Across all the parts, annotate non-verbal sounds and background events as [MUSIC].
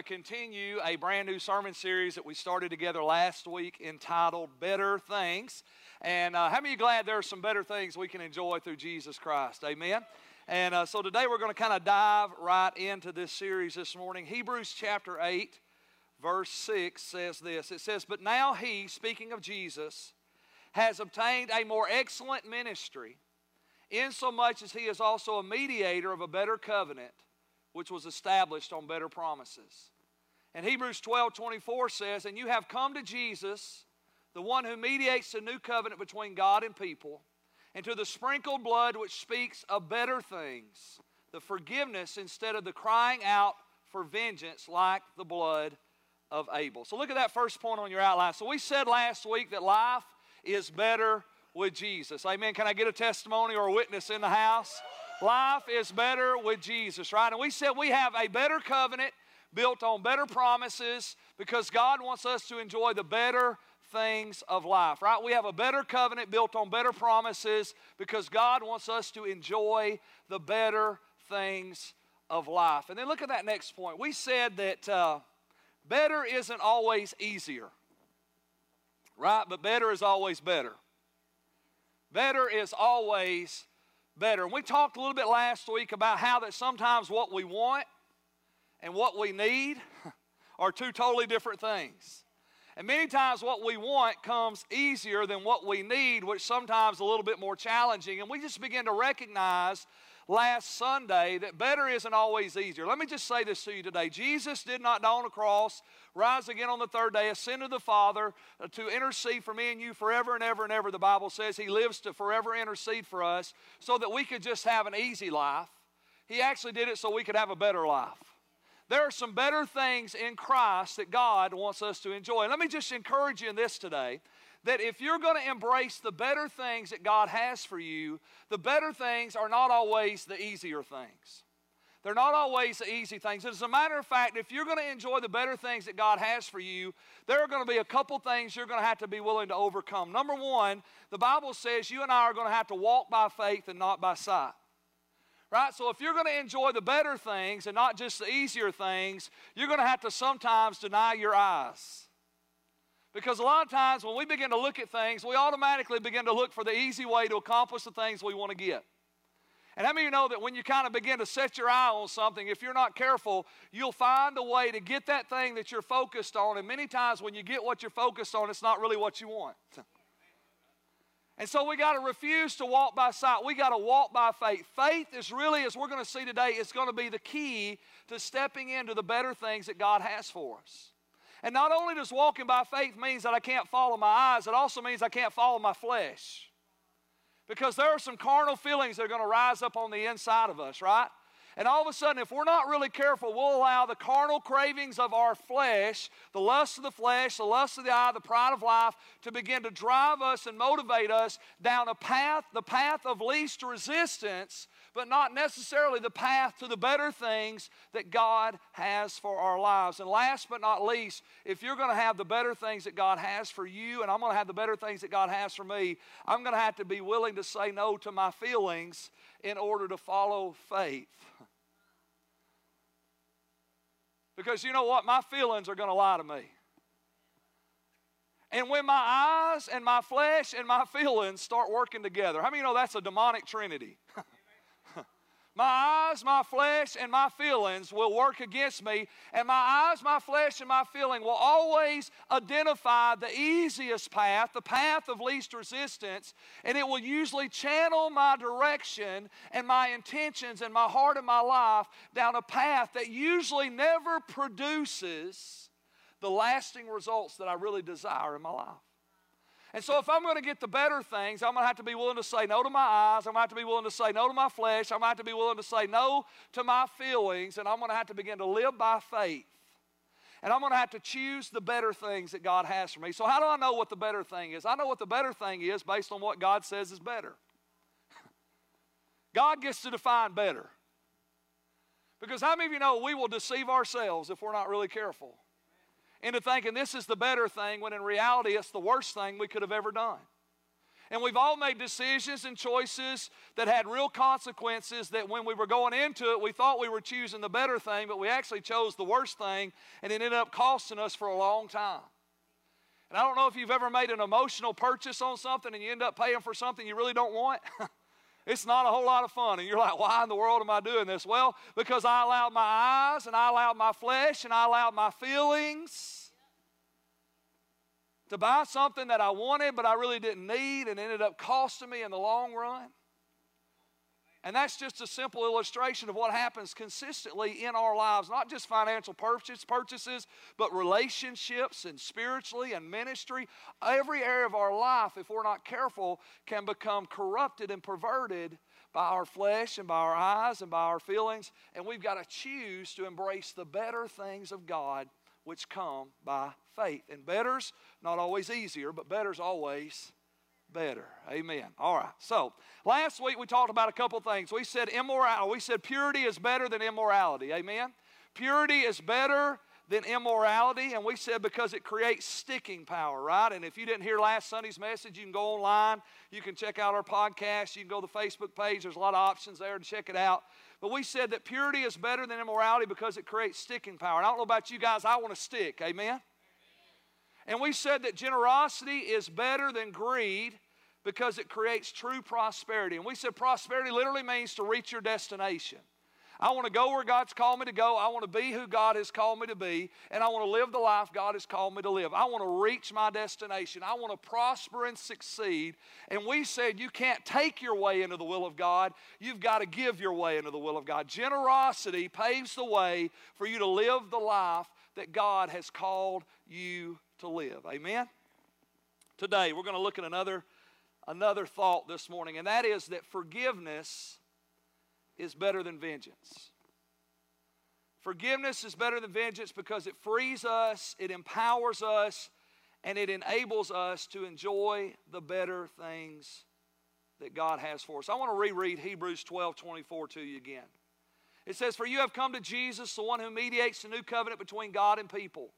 to continue a brand new sermon series that we started together last week entitled Better Things. And uh, how many glad there are some better things we can enjoy through Jesus Christ? Amen. And uh, so today we're going to kind of dive right into this series this morning. Hebrews chapter 8, verse 6 says this It says, But now he, speaking of Jesus, has obtained a more excellent ministry, insomuch as he is also a mediator of a better covenant which was established on better promises. And Hebrews 12 24 says, And you have come to Jesus, the one who mediates the new covenant between God and people, and to the sprinkled blood which speaks of better things, the forgiveness instead of the crying out for vengeance like the blood of Abel. So look at that first point on your outline. So we said last week that life is better with Jesus. Amen. Can I get a testimony or a witness in the house? Life is better with Jesus, right? And we said we have a better covenant built on better promises because God wants us to enjoy the better things of life, right? We have a better covenant built on better promises because God wants us to enjoy the better things of life. And then look at that next point. We said that uh, better isn't always easier, right? But better is always better. Better is always better. And we talked a little bit last week about how that sometimes what we want and what we need [LAUGHS] are two totally different things. And many times what we want comes easier than what we need, which sometimes a little bit more challenging. And we just begin to recognize last Sunday that better isn't always easier. Let me just say this to you today. Jesus did not die on a cross, rise again on the third day, ascend to the Father uh, to intercede for me and you forever and ever and ever. The Bible says He lives to forever intercede for us so that we could just have an easy life. He actually did it so we could have a better life. There are some better things in Christ that God wants us to enjoy. And let me just encourage you in this today that if you're going to embrace the better things that God has for you, the better things are not always the easier things. They're not always the easy things. As a matter of fact, if you're going to enjoy the better things that God has for you, there are going to be a couple things you're going to have to be willing to overcome. Number one, the Bible says you and I are going to have to walk by faith and not by sight. Right? So if you're going to enjoy the better things and not just the easier things, you're going to have to sometimes deny your eyes. Because a lot of times when we begin to look at things, we automatically begin to look for the easy way to accomplish the things we want to get. And how many of you know that when you kind of begin to set your eye on something, if you're not careful, you'll find a way to get that thing that you're focused on. And many times when you get what you're focused on, it's not really what you want. And so we got to refuse to walk by sight. We got to walk by faith. Faith is really, as we're going to see today, it's going to be the key to stepping into the better things that God has for us. And not only does walking by faith means that I can't follow my eyes, it also means I can't follow my flesh. Because there are some carnal feelings that are going to rise up on the inside of us, right? And all of a sudden, if we're not really careful, we'll allow the carnal cravings of our flesh, the lust of the flesh, the lust of the eye, the pride of life, to begin to drive us and motivate us down a path, the path of least resistance, but not necessarily the path to the better things that God has for our lives. And last but not least, if you're going to have the better things that God has for you, and I'm going to have the better things that God has for me, I'm going to have to be willing to say no to my feelings in order to follow faith. Because you know what? My feelings are going to lie to me. And when my eyes and my flesh and my feelings start working together, how many know that's a demonic trinity? [LAUGHS] My eyes, my flesh, and my feelings will work against me. And my eyes, my flesh, and my feeling will always identify the easiest path, the path of least resistance. And it will usually channel my direction and my intentions and my heart and my life down a path that usually never produces the lasting results that I really desire in my life. And so, if I'm going to get the better things, I'm going to have to be willing to say no to my eyes. I'm going to have to be willing to say no to my flesh. I'm going to have to be willing to say no to my feelings. And I'm going to have to begin to live by faith. And I'm going to have to choose the better things that God has for me. So, how do I know what the better thing is? I know what the better thing is based on what God says is better. [LAUGHS] God gets to define better. Because how many of you know we will deceive ourselves if we're not really careful? Into thinking this is the better thing when in reality it's the worst thing we could have ever done. And we've all made decisions and choices that had real consequences that when we were going into it, we thought we were choosing the better thing, but we actually chose the worst thing, and it ended up costing us for a long time. And I don't know if you've ever made an emotional purchase on something and you end up paying for something you really don't want. [LAUGHS] it's not a whole lot of fun. And you're like, why in the world am I doing this? Well, because I allowed my eyes and I allowed my flesh and I allowed my feelings to buy something that I wanted but I really didn't need and ended up costing me in the long run. And that's just a simple illustration of what happens consistently in our lives, not just financial purchase, purchases, but relationships and spiritually and ministry. Every area of our life, if we're not careful, can become corrupted and perverted by our flesh and by our eyes and by our feelings. And we've got to choose to embrace the better things of God which come by faith. And better's not always easier, but better's always better. Amen. All right. So last week we talked about a couple things. We said immorality. We said purity is better than immorality. Amen. Purity is better than immorality, and we said because it creates sticking power, right? And if you didn't hear last Sunday's message, you can go online. You can check out our podcast. You can go to the Facebook page. There's a lot of options there to check it out. But we said that purity is better than immorality because it creates sticking power. And I don't know about you guys, I want to stick. Amen. And we said that generosity is better than greed because it creates true prosperity. And we said prosperity literally means to reach your destination. I want to go where God's called me to go. I want to be who God has called me to be. And I want to live the life God has called me to live. I want to reach my destination. I want to prosper and succeed. And we said you can't take your way into the will of God. You've got to give your way into the will of God. Generosity paves the way for you to live the life that God has called you to live. Amen? Today, we're going to look at another, another thought this morning, and that is that forgiveness is better than vengeance. Forgiveness is better than vengeance because it frees us, it empowers us, and it enables us to enjoy the better things that God has for us. I want to reread Hebrews 12 24 to you again. It says, For you have come to Jesus, the one who mediates the new covenant between God and people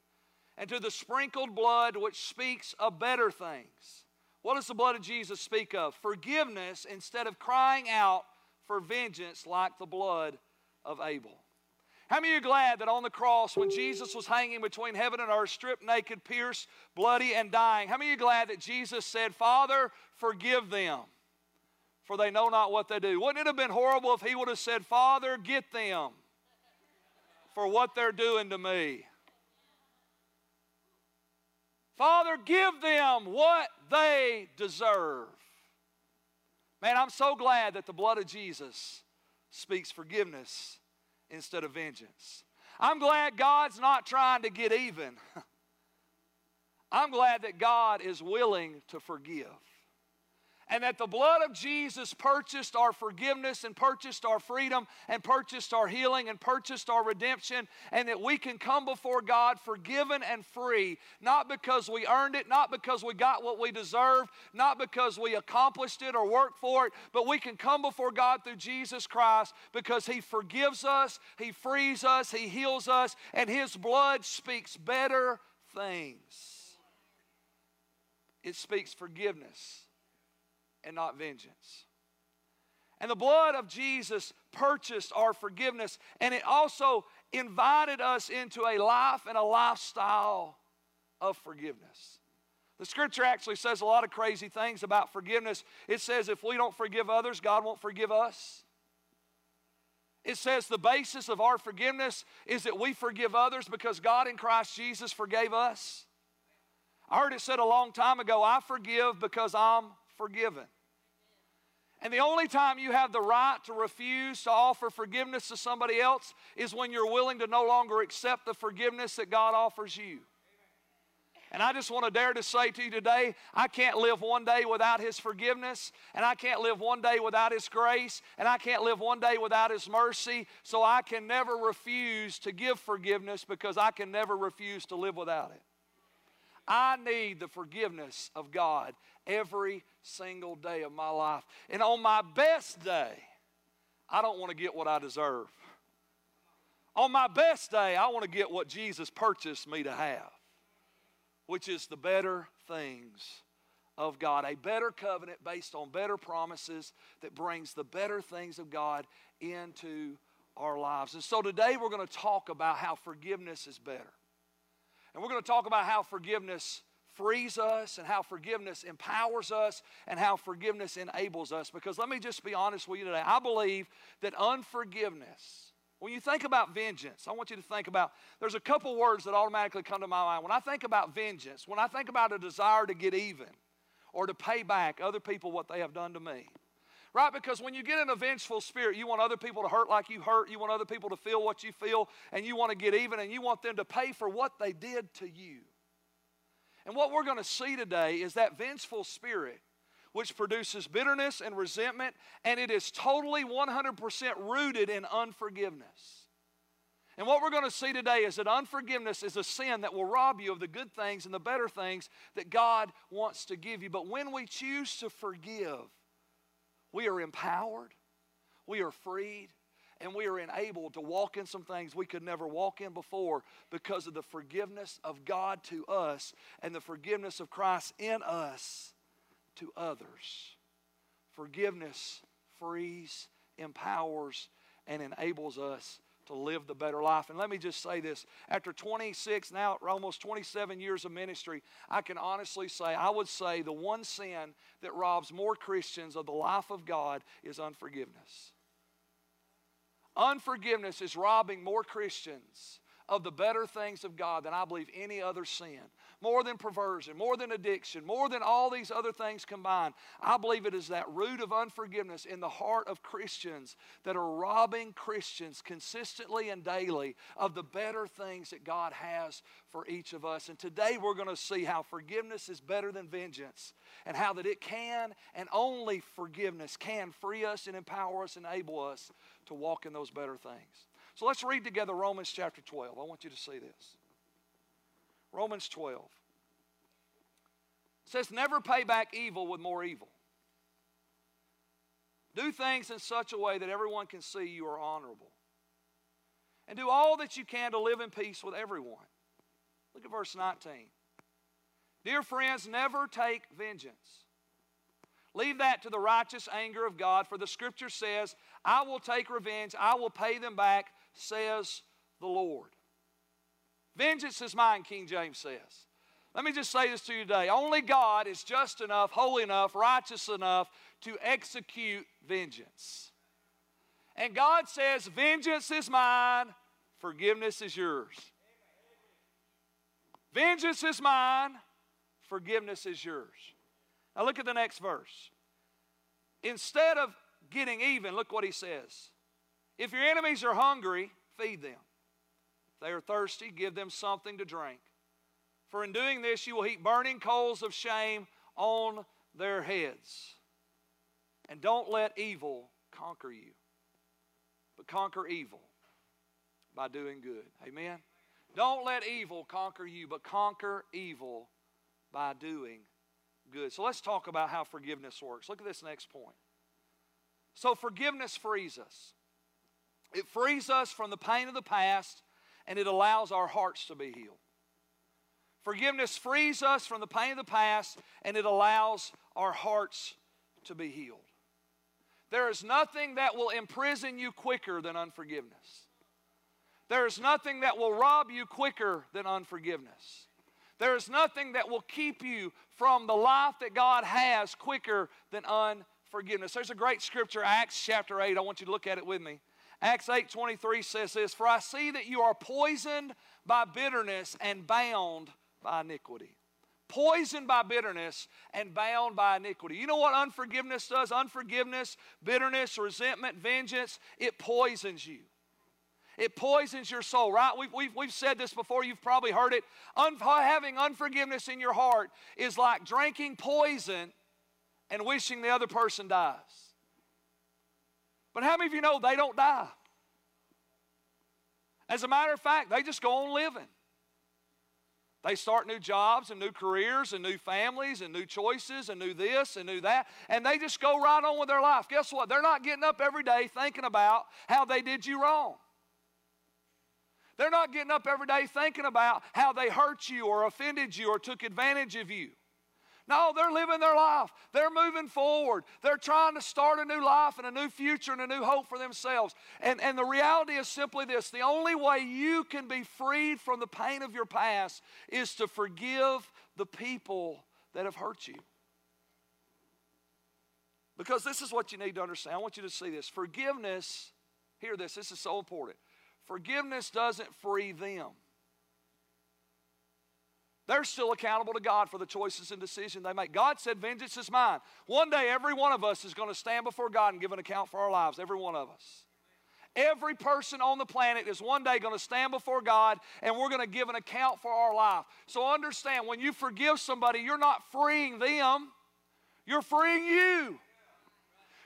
and to the sprinkled blood which speaks of better things. What does the blood of Jesus speak of? Forgiveness instead of crying out for vengeance like the blood of Abel. How many are glad that on the cross, when Jesus was hanging between heaven and earth, stripped naked, pierced, bloody, and dying, how many are glad that Jesus said, Father, forgive them, for they know not what they do? Wouldn't it have been horrible if he would have said, Father, get them for what they're doing to me? Father, give them what they deserve. Man, I'm so glad that the blood of Jesus speaks forgiveness instead of vengeance. I'm glad God's not trying to get even. [LAUGHS] I'm glad that God is willing to forgive and that the blood of Jesus purchased our forgiveness and purchased our freedom and purchased our healing and purchased our redemption, and that we can come before God forgiven and free, not because we earned it, not because we got what we deserved, not because we accomplished it or worked for it, but we can come before God through Jesus Christ because He forgives us, He frees us, He heals us, and His blood speaks better things. It speaks forgiveness and not vengeance. And the blood of Jesus purchased our forgiveness, and it also invited us into a life and a lifestyle of forgiveness. The scripture actually says a lot of crazy things about forgiveness. It says if we don't forgive others, God won't forgive us. It says the basis of our forgiveness is that we forgive others because God in Christ Jesus forgave us. I heard it said a long time ago I forgive because I'm forgiven. And the only time you have the right to refuse to offer forgiveness to somebody else is when you're willing to no longer accept the forgiveness that God offers you. And I just want to dare to say to you today I can't live one day without His forgiveness, and I can't live one day without His grace, and I can't live one day without His mercy. So I can never refuse to give forgiveness because I can never refuse to live without it. I need the forgiveness of God every single day of my life. And on my best day, I don't want to get what I deserve. On my best day, I want to get what Jesus purchased me to have, which is the better things of God, a better covenant based on better promises that brings the better things of God into our lives. And so today we're going to talk about how forgiveness is better. And we're going to talk about how forgiveness frees us and how forgiveness empowers us and how forgiveness enables us. Because let me just be honest with you today. I believe that unforgiveness, when you think about vengeance, I want you to think about there's a couple words that automatically come to my mind. When I think about vengeance, when I think about a desire to get even, or to pay back other people what they have done to me. Right? Because when you get in a vengeful spirit, you want other people to hurt like you hurt, you want other people to feel what you feel, and you want to get even, and you want them to pay for what they did to you. And what we're going to see today is that vengeful spirit, which produces bitterness and resentment, and it is totally 100% rooted in unforgiveness. And what we're going to see today is that unforgiveness is a sin that will rob you of the good things and the better things that God wants to give you. But when we choose to forgive, we are empowered, we are freed, and we are enabled to walk in some things we could never walk in before because of the forgiveness of God to us and the forgiveness of Christ in us to others. Forgiveness frees, empowers, and enables us to live the better life. And let me just say this after 26, now almost 27 years of ministry, I can honestly say, I would say the one sin that robs more Christians of the life of God is unforgiveness. Unforgiveness is robbing more Christians of the better things of God than I believe any other sin more than perversion, more than addiction, more than all these other things combined. I believe it is that root of unforgiveness in the heart of Christians that are robbing Christians consistently and daily of the better things that God has for each of us. And today we're going to see how forgiveness is better than vengeance and how that it can and only forgiveness can free us and empower us, and enable us to walk in those better things. So let's read together Romans chapter 12. I want you to see this. Romans 12 it says, Never pay back evil with more evil. Do things in such a way that everyone can see you are honorable. And do all that you can to live in peace with everyone. Look at verse 19. Dear friends, never take vengeance. Leave that to the righteous anger of God, for the scripture says, I will take revenge, I will pay them back, says the Lord. Vengeance is mine, King James says. Let me just say this to you today. Only God is just enough, holy enough, righteous enough to execute vengeance. And God says, Vengeance is mine, forgiveness is yours. Vengeance is mine, forgiveness is yours. Now look at the next verse. Instead of getting even, look what he says. If your enemies are hungry, feed them. If they are thirsty, give them something to drink. For in doing this, you will heap burning coals of shame on their heads. And don't let evil conquer you, but conquer evil by doing good. Amen? Don't let evil conquer you, but conquer evil by doing good. So let's talk about how forgiveness works. Look at this next point. So, forgiveness frees us. It frees us from the pain of the past and it allows our hearts to be healed. Forgiveness frees us from the pain of the past and it allows our hearts to be healed. There is nothing that will imprison you quicker than unforgiveness. There is nothing that will rob you quicker than unforgiveness. There is nothing that will keep you from the life that God has quicker than unforgiveness. There's a great scripture, Acts chapter 8. I want you to look at it with me. Acts 8:23 says this, "For I see that you are poisoned by bitterness and bound by iniquity." Poisoned by bitterness and bound by iniquity. You know what unforgiveness does? Unforgiveness, bitterness, resentment, vengeance, it poisons you. It poisons your soul, right? We've, we've, we've said this before, you've probably heard it. Un- having unforgiveness in your heart is like drinking poison and wishing the other person dies. But how many of you know they don't die? As a matter of fact, they just go on living. They start new jobs and new careers and new families and new choices and new this and new that, and they just go right on with their life. Guess what? They're not getting up every day thinking about how they did you wrong. They're not getting up every day thinking about how they hurt you or offended you or took advantage of you. No, they're living their life. They're moving forward. They're trying to start a new life and a new future and a new hope for themselves. And, and the reality is simply this the only way you can be freed from the pain of your past is to forgive the people that have hurt you. Because this is what you need to understand. I want you to see this. Forgiveness, hear this, this is so important. Forgiveness doesn't free them. They're still accountable to God for the choices and decisions they make. God said, Vengeance is mine. One day, every one of us is going to stand before God and give an account for our lives. Every one of us. Every person on the planet is one day going to stand before God and we're going to give an account for our life. So understand when you forgive somebody, you're not freeing them, you're freeing you.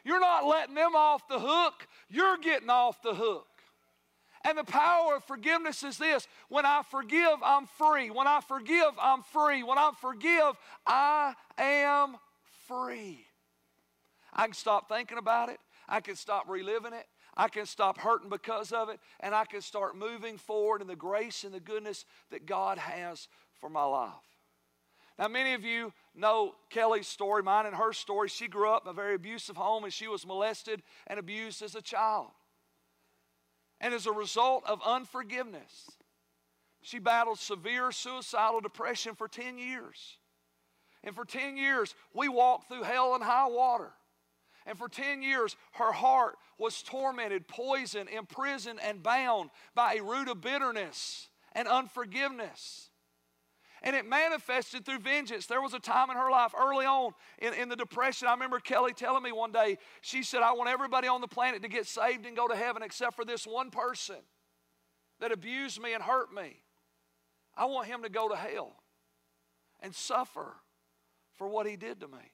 You're not letting them off the hook, you're getting off the hook. And the power of forgiveness is this when I forgive, I'm free. When I forgive, I'm free. When I forgive, I am free. I can stop thinking about it, I can stop reliving it. I can stop hurting because of it, and I can start moving forward in the grace and the goodness that God has for my life. Now, many of you know Kelly's story, mine and her story. She grew up in a very abusive home and she was molested and abused as a child. And as a result of unforgiveness, she battled severe suicidal depression for 10 years. And for 10 years, we walked through hell and high water. And for 10 years, her heart was tormented, poisoned, imprisoned, and bound by a root of bitterness and unforgiveness and it manifested through vengeance. There was a time in her life early on in, in the depression. I remember Kelly telling me one day, she said, I want everybody on the planet to get saved and go to heaven except for this one person that abused me and hurt me. I want him to go to hell and suffer for what he did to me.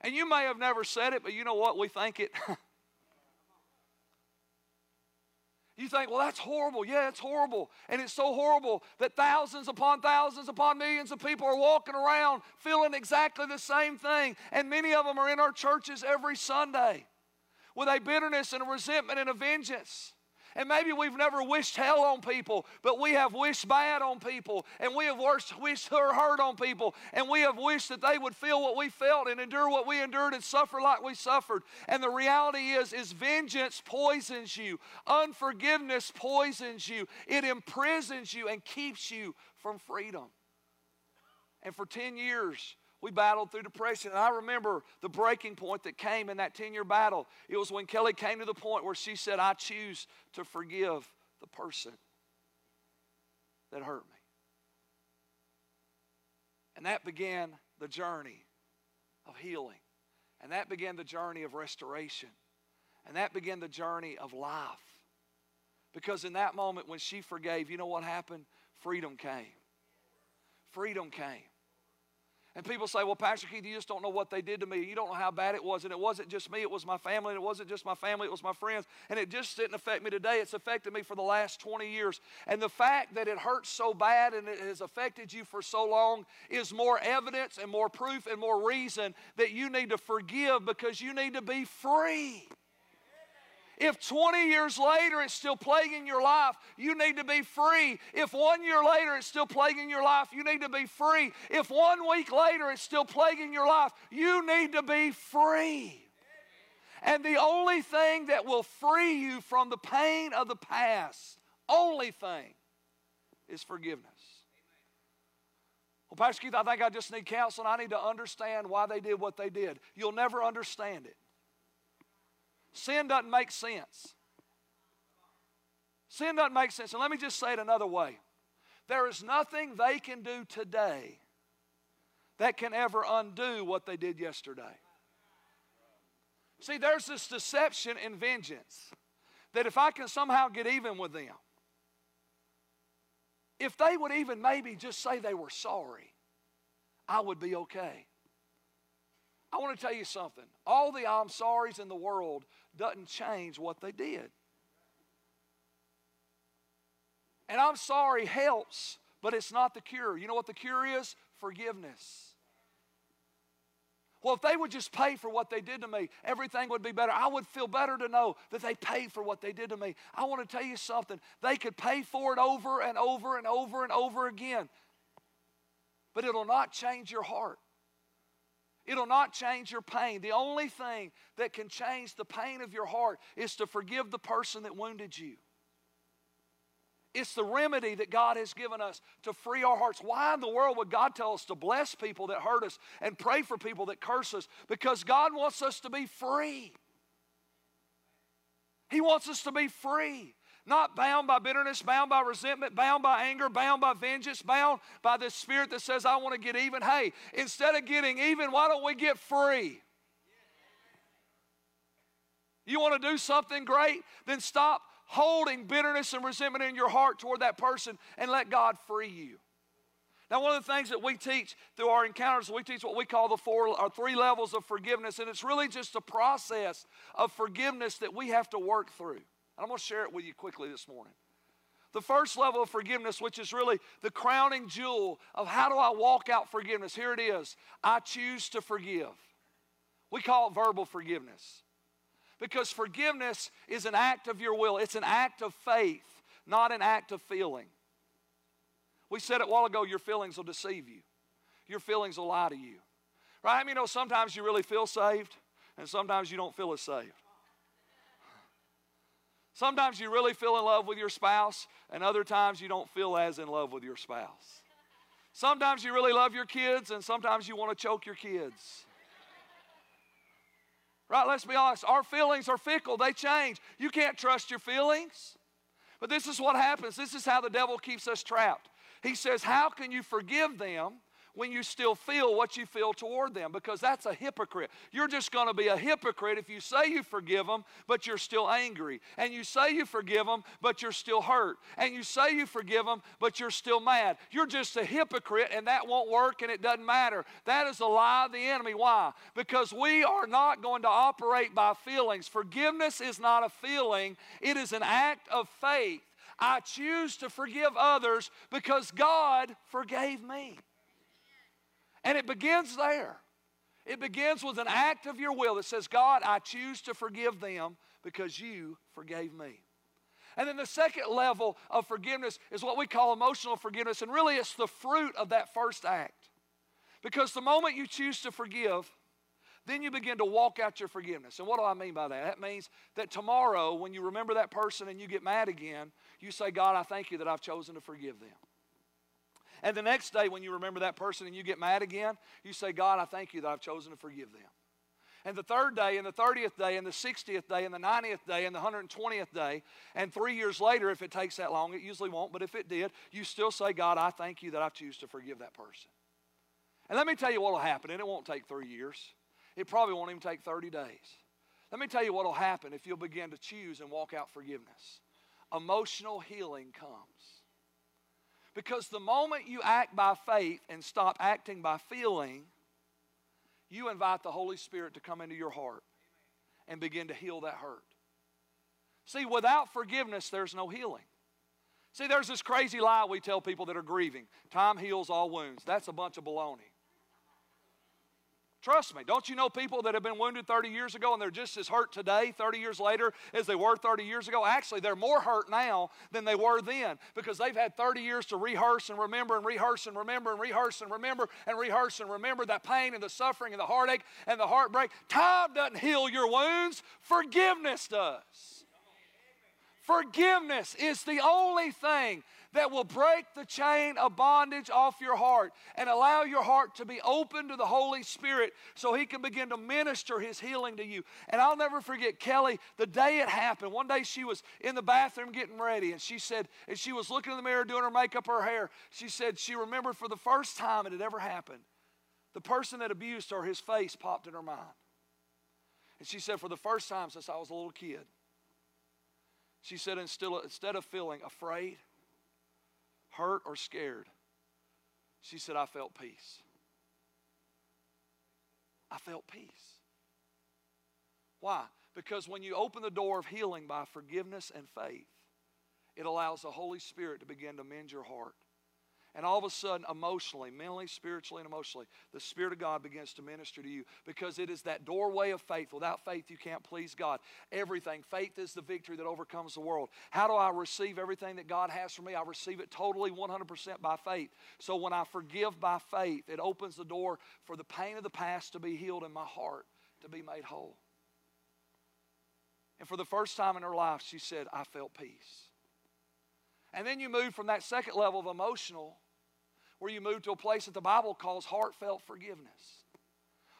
And you may have never said it, but you know what? We think it. [LAUGHS] You think, well, that's horrible. Yeah, it's horrible. And it's so horrible that thousands upon thousands upon millions of people are walking around feeling exactly the same thing. And many of them are in our churches every Sunday with a bitterness and a resentment and a vengeance. And maybe we've never wished hell on people, but we have wished bad on people. And we have wished hurt on people. And we have wished that they would feel what we felt and endure what we endured and suffer like we suffered. And the reality is, is vengeance poisons you. Unforgiveness poisons you. It imprisons you and keeps you from freedom. And for 10 years, we battled through depression. And I remember the breaking point that came in that 10 year battle. It was when Kelly came to the point where she said, I choose to forgive the person that hurt me. And that began the journey of healing. And that began the journey of restoration. And that began the journey of life. Because in that moment when she forgave, you know what happened? Freedom came. Freedom came. And people say, well, Pastor Keith, you just don't know what they did to me. You don't know how bad it was. And it wasn't just me, it was my family. And it wasn't just my family, it was my friends. And it just didn't affect me today. It's affected me for the last 20 years. And the fact that it hurts so bad and it has affected you for so long is more evidence and more proof and more reason that you need to forgive because you need to be free. If 20 years later it's still plaguing your life, you need to be free. If one year later it's still plaguing your life, you need to be free. If one week later it's still plaguing your life, you need to be free. And the only thing that will free you from the pain of the past, only thing, is forgiveness. Well, Pastor Keith, I think I just need counseling. I need to understand why they did what they did. You'll never understand it. Sin doesn't make sense. Sin doesn't make sense. And let me just say it another way there is nothing they can do today that can ever undo what they did yesterday. See, there's this deception and vengeance that if I can somehow get even with them, if they would even maybe just say they were sorry, I would be okay. I want to tell you something. All the I'm sorry's in the world doesn't change what they did. And I'm sorry helps, but it's not the cure. You know what the cure is? Forgiveness. Well, if they would just pay for what they did to me, everything would be better. I would feel better to know that they paid for what they did to me. I want to tell you something. They could pay for it over and over and over and over again. but it'll not change your heart. It'll not change your pain. The only thing that can change the pain of your heart is to forgive the person that wounded you. It's the remedy that God has given us to free our hearts. Why in the world would God tell us to bless people that hurt us and pray for people that curse us? Because God wants us to be free. He wants us to be free, not bound by bitterness, bound by resentment, bound by anger, bound by vengeance, bound by this spirit that says, I want to get even. Hey, instead of getting even, why don't we get free? You want to do something great? Then stop holding bitterness and resentment in your heart toward that person and let God free you. Now, one of the things that we teach through our encounters, we teach what we call the four or three levels of forgiveness, and it's really just a process of forgiveness that we have to work through. And I'm going to share it with you quickly this morning. The first level of forgiveness, which is really the crowning jewel of how do I walk out forgiveness, here it is I choose to forgive. We call it verbal forgiveness. Because forgiveness is an act of your will, it's an act of faith, not an act of feeling. We said it a while ago your feelings will deceive you, your feelings will lie to you. Right? I mean, you know, sometimes you really feel saved, and sometimes you don't feel as saved. Sometimes you really feel in love with your spouse, and other times you don't feel as in love with your spouse. Sometimes you really love your kids, and sometimes you want to choke your kids. Right? Let's be honest. Our feelings are fickle, they change. You can't trust your feelings. But this is what happens. This is how the devil keeps us trapped. He says, How can you forgive them when you still feel what you feel toward them because that's a hypocrite. You're just going to be a hypocrite if you say you forgive them, but you're still angry. And you say you forgive them, but you're still hurt. And you say you forgive them, but you're still mad. You're just a hypocrite, and that won't work, and it doesn't matter. That is a lie of the enemy. Why? Because we are not going to operate by feelings. Forgiveness is not a feeling, it is an act of faith. I choose to forgive others because God forgave me. And it begins there. It begins with an act of your will that says, God, I choose to forgive them because you forgave me. And then the second level of forgiveness is what we call emotional forgiveness, and really it's the fruit of that first act. Because the moment you choose to forgive, then you begin to walk out your forgiveness. And what do I mean by that? That means that tomorrow, when you remember that person and you get mad again, you say, God, I thank you that I've chosen to forgive them. And the next day, when you remember that person and you get mad again, you say, God, I thank you that I've chosen to forgive them. And the third day, and the 30th day, and the 60th day, and the 90th day, and the 120th day, and three years later, if it takes that long, it usually won't, but if it did, you still say, God, I thank you that I choose to forgive that person. And let me tell you what will happen, and it won't take three years. It probably won't even take 30 days. Let me tell you what will happen if you'll begin to choose and walk out forgiveness. Emotional healing comes. Because the moment you act by faith and stop acting by feeling, you invite the Holy Spirit to come into your heart and begin to heal that hurt. See, without forgiveness, there's no healing. See, there's this crazy lie we tell people that are grieving time heals all wounds. That's a bunch of baloney. Trust me. Don't you know people that have been wounded 30 years ago and they're just as hurt today, 30 years later, as they were 30 years ago? Actually, they're more hurt now than they were then because they've had 30 years to rehearse and remember and rehearse and remember and rehearse and remember and rehearse and remember that pain and the suffering and the heartache and the heartbreak. Time doesn't heal your wounds, forgiveness does. Forgiveness is the only thing that will break the chain of bondage off your heart and allow your heart to be open to the Holy Spirit so He can begin to minister His healing to you. And I'll never forget Kelly, the day it happened. One day she was in the bathroom getting ready, and she said, and she was looking in the mirror doing her makeup, her hair. She said she remembered for the first time it had ever happened. The person that abused her, his face popped in her mind. And she said, for the first time since I was a little kid, she said, instead of feeling afraid, hurt, or scared, she said, I felt peace. I felt peace. Why? Because when you open the door of healing by forgiveness and faith, it allows the Holy Spirit to begin to mend your heart. And all of a sudden, emotionally, mentally, spiritually, and emotionally, the Spirit of God begins to minister to you because it is that doorway of faith. Without faith, you can't please God. Everything. Faith is the victory that overcomes the world. How do I receive everything that God has for me? I receive it totally 100% by faith. So when I forgive by faith, it opens the door for the pain of the past to be healed in my heart, to be made whole. And for the first time in her life, she said, I felt peace. And then you move from that second level of emotional where you move to a place that the Bible calls heartfelt forgiveness.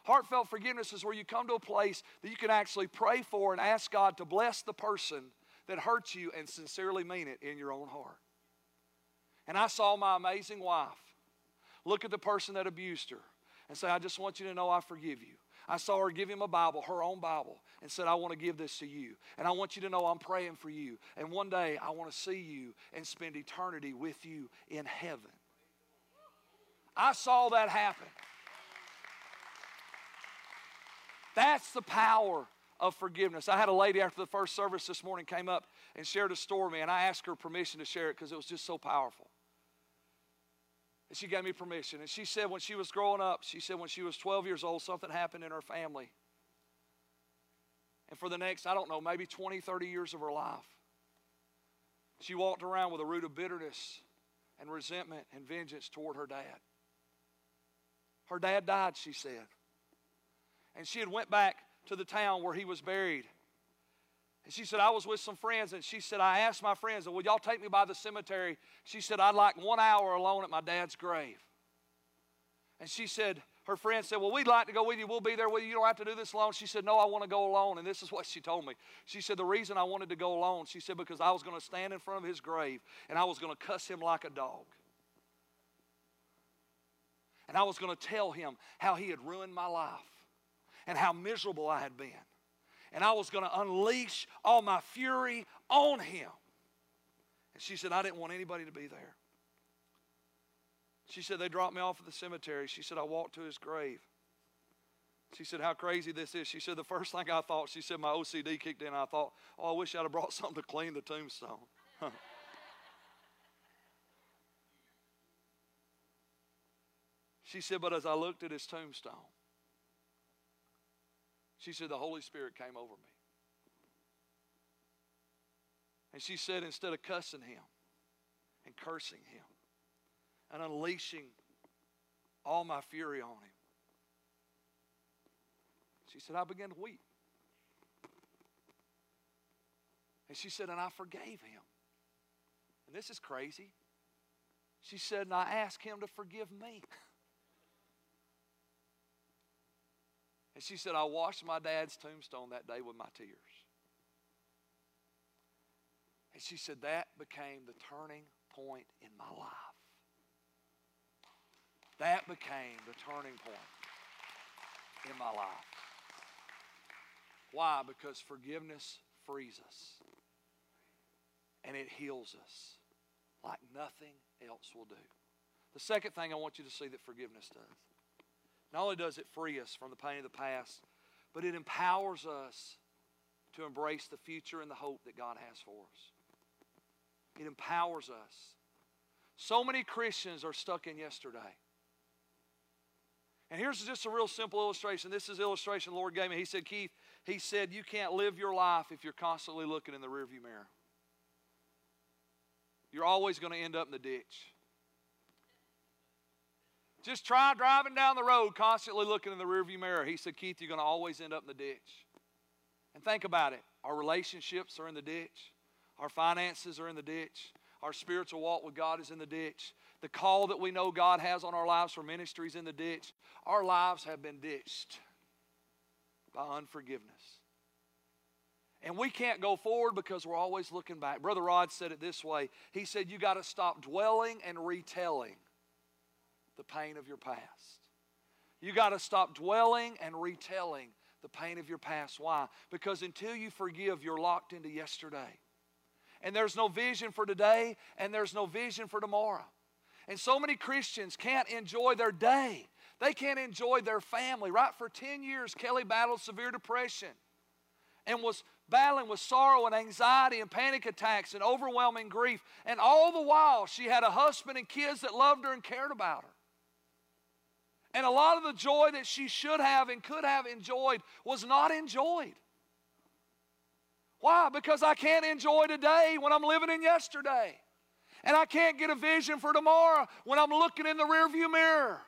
Heartfelt forgiveness is where you come to a place that you can actually pray for and ask God to bless the person that hurts you and sincerely mean it in your own heart. And I saw my amazing wife look at the person that abused her and say, I just want you to know I forgive you. I saw her give him a Bible, her own Bible, and said, I want to give this to you. And I want you to know I'm praying for you. And one day I want to see you and spend eternity with you in heaven. I saw that happen. That's the power of forgiveness. I had a lady after the first service this morning came up and shared a story and I asked her permission to share it because it was just so powerful. And she gave me permission. And she said when she was growing up, she said when she was 12 years old, something happened in her family. And for the next, I don't know, maybe 20, 30 years of her life, she walked around with a root of bitterness and resentment and vengeance toward her dad. Her dad died, she said. And she had went back to the town where he was buried. And she said, I was with some friends, and she said, I asked my friends, Will y'all take me by the cemetery? She said, I'd like one hour alone at my dad's grave. And she said, her friend said, Well, we'd like to go with you. We'll be there with you. You don't have to do this alone. She said, No, I want to go alone. And this is what she told me. She said, The reason I wanted to go alone, she said, because I was going to stand in front of his grave and I was going to cuss him like a dog. And I was going to tell him how he had ruined my life and how miserable I had been. And I was going to unleash all my fury on him. And she said, I didn't want anybody to be there. She said, They dropped me off at the cemetery. She said, I walked to his grave. She said, How crazy this is. She said, The first thing I thought, she said, my OCD kicked in. I thought, Oh, I wish I'd have brought [LAUGHS] something to clean the tombstone. [LAUGHS] She said, But as I looked at his tombstone, she said, The Holy Spirit came over me. And she said, Instead of cussing him and cursing him and unleashing all my fury on him, she said, I began to weep. And she said, And I forgave him. And this is crazy. She said, And I asked him to forgive me. [LAUGHS] And she said, I washed my dad's tombstone that day with my tears. And she said, that became the turning point in my life. That became the turning point in my life. Why? Because forgiveness frees us and it heals us like nothing else will do. The second thing I want you to see that forgiveness does not only does it free us from the pain of the past, but it empowers us to embrace the future and the hope that God has for us. It empowers us. So many Christians are stuck in yesterday. And here's just a real simple illustration. This is illustration the Lord gave me. He said, Keith, He said, you can't live your life if you're constantly looking in the rearview mirror. You're always going to end up in the ditch. Just try driving down the road, constantly looking in the rearview mirror. He said, Keith, you're going to always end up in the ditch. And think about it our relationships are in the ditch, our finances are in the ditch, our spiritual walk with God is in the ditch. The call that we know God has on our lives for ministry is in the ditch. Our lives have been ditched by unforgiveness. And we can't go forward because we're always looking back. Brother Rod said it this way He said, You got to stop dwelling and retelling the pain of your past. You got to stop dwelling and retelling the pain of your past. Why? Because until you forgive, you're locked into yesterday. And there's no vision for today, and there's no vision for tomorrow. And so many Christians can't enjoy their day. They can't enjoy their family. Right? For 10 years, Kelly battled severe depression and was battling with sorrow and anxiety and panic attacks and overwhelming grief. And all the while, she had a husband and kids that loved her and cared about her. And a lot of the joy that she should have and could have enjoyed was not enjoyed. Why? Because I can't enjoy today when I'm living in yesterday. And I can't get a vision for tomorrow when I'm looking in the rearview mirror.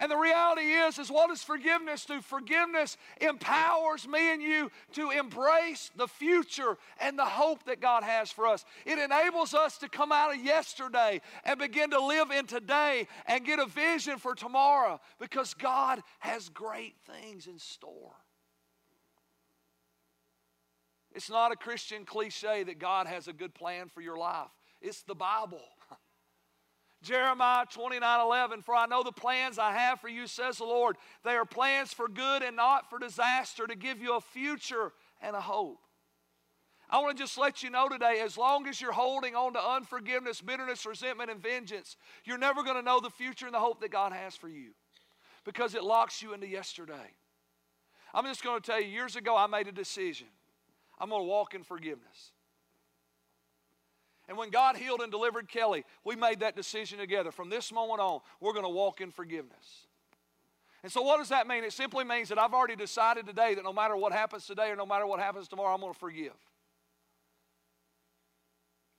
And the reality is, is what does forgiveness do? Forgiveness empowers me and you to embrace the future and the hope that God has for us. It enables us to come out of yesterday and begin to live in today and get a vision for tomorrow because God has great things in store. It's not a Christian cliche that God has a good plan for your life. It's the Bible. Jeremiah 29 11, for I know the plans I have for you, says the Lord. They are plans for good and not for disaster, to give you a future and a hope. I want to just let you know today as long as you're holding on to unforgiveness, bitterness, resentment, and vengeance, you're never going to know the future and the hope that God has for you because it locks you into yesterday. I'm just going to tell you years ago, I made a decision. I'm going to walk in forgiveness. And when God healed and delivered Kelly, we made that decision together. From this moment on, we're going to walk in forgiveness. And so, what does that mean? It simply means that I've already decided today that no matter what happens today or no matter what happens tomorrow, I'm going to forgive.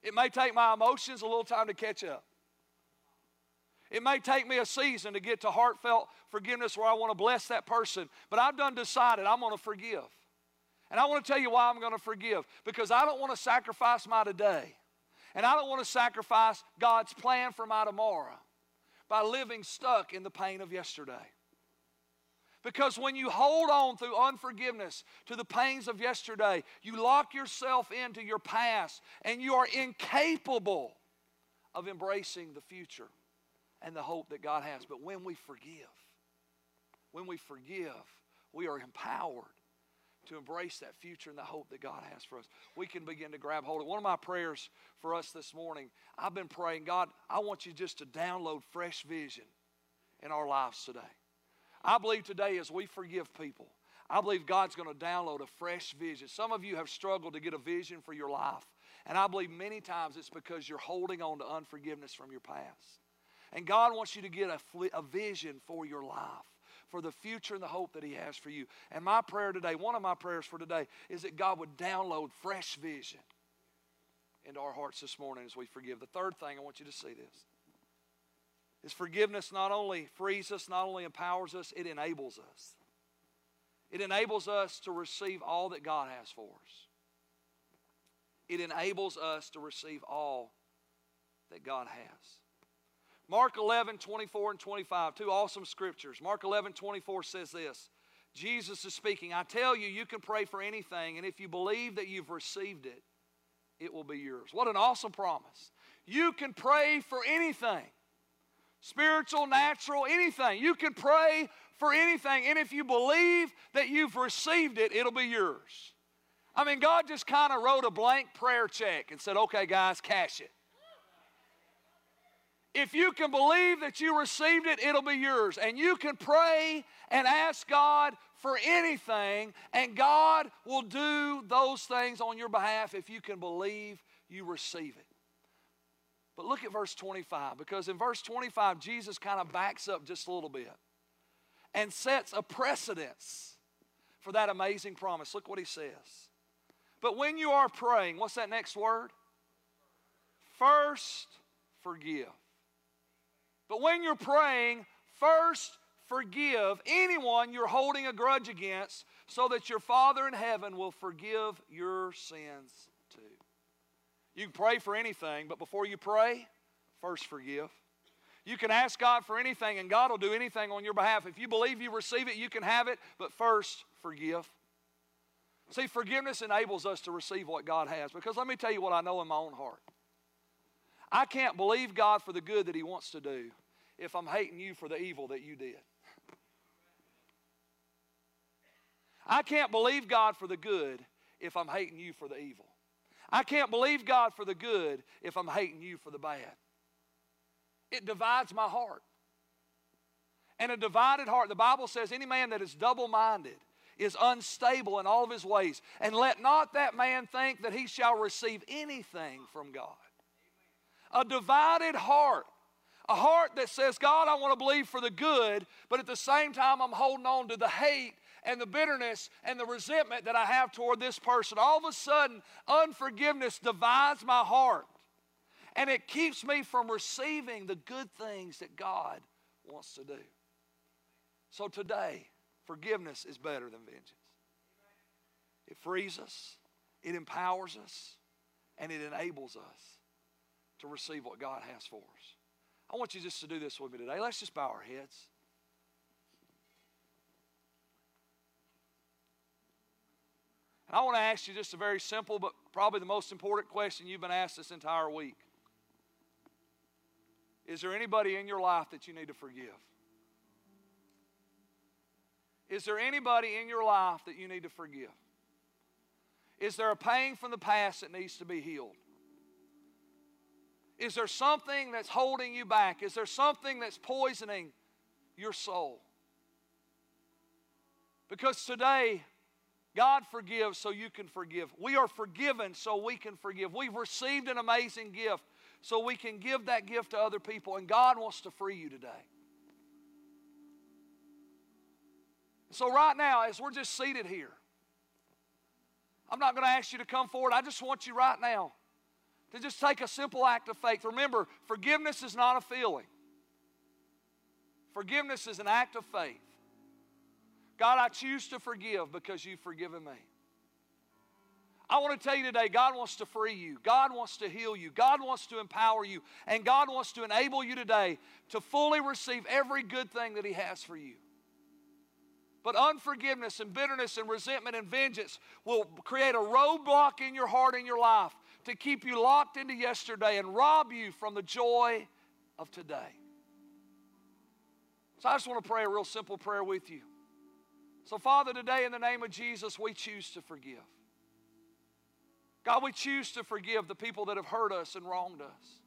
It may take my emotions a little time to catch up. It may take me a season to get to heartfelt forgiveness where I want to bless that person, but I've done decided I'm going to forgive. And I want to tell you why I'm going to forgive because I don't want to sacrifice my today and I don't want to sacrifice God's plan for my tomorrow by living stuck in the pain of yesterday. Because when you hold on through unforgiveness to the pains of yesterday, you lock yourself into your past and you are incapable of embracing the future and the hope that God has. But when we forgive, when we forgive, we are empowered to embrace that future and the hope that God has for us. We can begin to grab hold of One of my prayers for us this morning, I've been praying, God, I want you just to download fresh vision in our lives today. I believe today as we forgive people, I believe God's going to download a fresh vision. Some of you have struggled to get a vision for your life. And I believe many times it's because you're holding on to unforgiveness from your past. And God wants you to get a, a vision for your life for the future and the hope that He has for you. And my prayer today, one of my prayers for today, is that God would download fresh vision into our hearts this morning as we forgive. The third thing, I want you to see this, is forgiveness not only frees us, not only empowers us, it enables us. It enables us to receive all that God has for us. It enables us to receive all that God has. Mark 11, 24 and 25, two awesome scriptures. Mark 11, 24 says this Jesus is speaking. I tell you, you can pray for anything, and if you believe that you've received it, it will be yours. What an awesome promise. You can pray for anything spiritual, natural, anything. You can pray for anything, and if you believe that you've received it, it'll be yours. I mean, God just kind of wrote a blank prayer check and said, okay, guys, cash it. If you can believe that you received it, it'll be yours. And you can pray and ask God for anything, and God will do those things on your behalf if you can believe you receive it. But look at verse 25, because in verse 25, Jesus kind of backs up just a little bit and sets a precedence for that amazing promise. Look what he says. But when you are praying, what's that next word? First, forgive. But when you're praying, first forgive anyone you're holding a grudge against so that your Father in heaven will forgive your sins too. You can pray for anything, but before you pray, first forgive. You can ask God for anything, and God will do anything on your behalf. If you believe you receive it, you can have it, but first forgive. See, forgiveness enables us to receive what God has. Because let me tell you what I know in my own heart. I can't believe God for the good that He wants to do if I'm hating you for the evil that you did. I can't believe God for the good if I'm hating you for the evil. I can't believe God for the good if I'm hating you for the bad. It divides my heart. And a divided heart, the Bible says, any man that is double minded is unstable in all of his ways. And let not that man think that he shall receive anything from God. A divided heart. A heart that says, God, I want to believe for the good, but at the same time, I'm holding on to the hate and the bitterness and the resentment that I have toward this person. All of a sudden, unforgiveness divides my heart. And it keeps me from receiving the good things that God wants to do. So today, forgiveness is better than vengeance. It frees us, it empowers us, and it enables us to receive what God has for us. I want you just to do this with me today. Let's just bow our heads. And I want to ask you just a very simple, but probably the most important question you've been asked this entire week. Is there anybody in your life that you need to forgive? Is there anybody in your life that you need to forgive? Is there a pain from the past that needs to be healed? Is there something that's holding you back? Is there something that's poisoning your soul? Because today, God forgives so you can forgive. We are forgiven so we can forgive. We've received an amazing gift so we can give that gift to other people, and God wants to free you today. So, right now, as we're just seated here, I'm not going to ask you to come forward. I just want you right now to just take a simple act of faith. Remember, forgiveness is not a feeling, forgiveness is an act of faith. God, I choose to forgive because you've forgiven me. I want to tell you today, God wants to free you. God wants to heal you. God wants to empower you. And God wants to enable you today to fully receive every good thing that He has for you. But unforgiveness and bitterness and resentment and vengeance will create a roadblock in your heart and your life to keep you locked into yesterday and rob you from the joy of today. So I just want to pray a real simple prayer with you. So, Father, today in the name of Jesus, we choose to forgive. God, we choose to forgive the people that have hurt us and wronged us.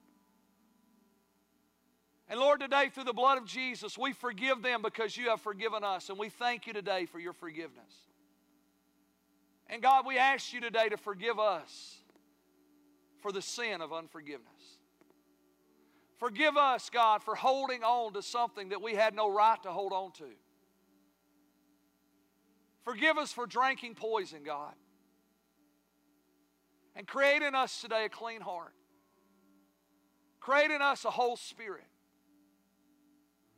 And Lord, today through the blood of Jesus, we forgive them because you have forgiven us. And we thank you today for your forgiveness. And God, we ask you today to forgive us for the sin of unforgiveness. Forgive us, God, for holding on to something that we had no right to hold on to. Forgive us for drinking poison, God. And create in us today a clean heart. Create in us a whole spirit.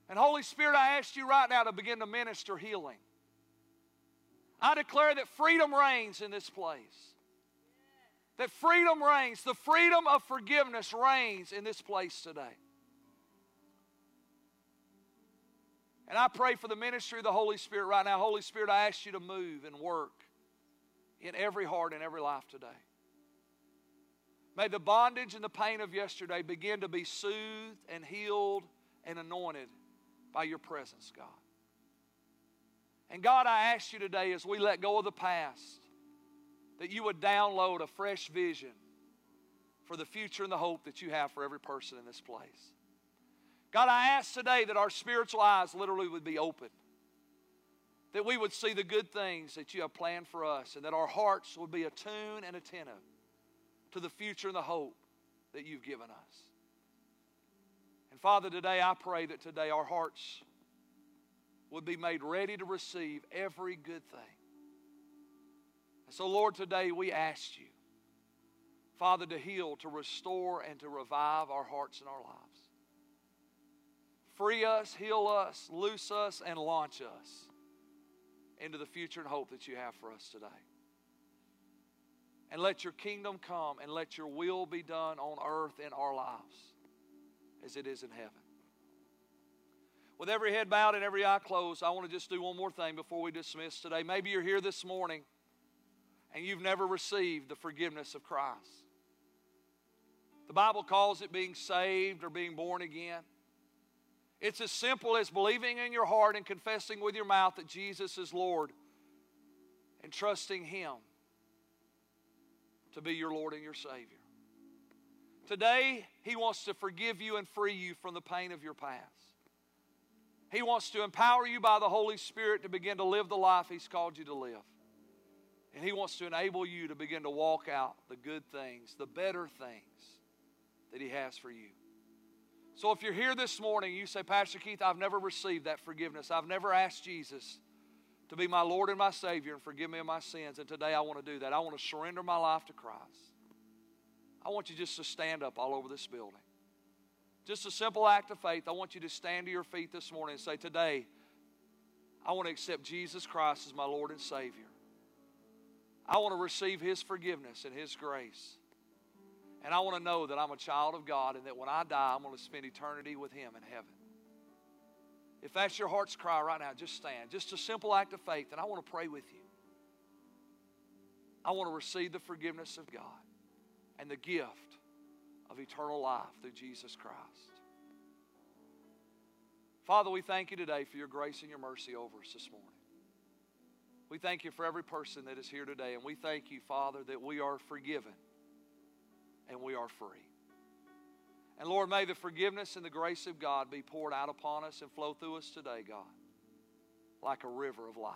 And Holy Spirit, I ask you right now to begin to minister healing. I declare that freedom reigns in this place. That freedom reigns. The freedom of forgiveness reigns in this place today. And I pray for the ministry of the Holy Spirit right now. Holy Spirit, I ask you to move and work in every heart and every life today. May the bondage and the pain of yesterday begin to be soothed and healed and anointed by your presence, God. And God, I ask you today as we let go of the past, that you would download a fresh vision for the future and the hope that you have for every person in this place. God, I ask today that our spiritual eyes literally would be open, that we would see the good things that you have planned for us, and that our hearts would be attuned and attentive to the future and the hope that you've given us. And Father, today I pray that today our hearts would be made ready to receive every good thing. So, Lord, today we ask you, Father, to heal, to restore, and to revive our hearts and our lives. Free us, heal us, loose us, and launch us into the future and hope that you have for us today. And let your kingdom come and let your will be done on earth in our lives as it is in heaven. With every head bowed and every eye closed, I want to just do one more thing before we dismiss today. Maybe you're here this morning and you've never received the forgiveness of Christ. The Bible calls it being saved or being born again. It's as simple as believing in your heart and confessing with your mouth that Jesus is Lord and trusting Him to be your Lord and your Savior. Today, He wants to forgive you and free you from the pain of your past. He wants to empower you by the Holy Spirit to begin to live the life He's called you to live. And He wants to enable you to begin to walk out the good things, the better things that He has for you. So if you're here this morning, you say, Pastor Keith, I've never received that forgiveness. I've never asked Jesus to be my Lord and my Savior and forgive me of my sins. And today I want to do that. I want to surrender my life to Christ. I want you just to stand up all over this building. Just a simple act of faith. I want you to stand to your feet this morning and say, Today, I want to accept Jesus Christ as my Lord and Savior. I want to receive His forgiveness and His grace. And I want to know that I'm a child of God and that when I die, I'm going to spend eternity with Him in heaven. If that's your heart's cry right now, just stand. Just a simple act of faith, and I want to pray with you. I want to receive the forgiveness of God and the gift of eternal life through Jesus Christ. Father, we thank you today for your grace and your mercy over us this morning. We thank you for every person that is here today, and we thank you, Father, that we are forgiven and we are free. And Lord, may the forgiveness and the grace of God be poured out upon us and flow through us today, God, like a river of life.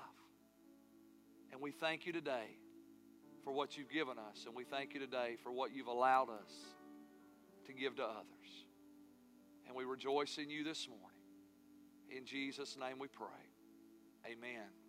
And we thank you today for what you've given us, and we thank you today for what you've allowed us to give to others. And we rejoice in you this morning. In Jesus' name we pray. Amen.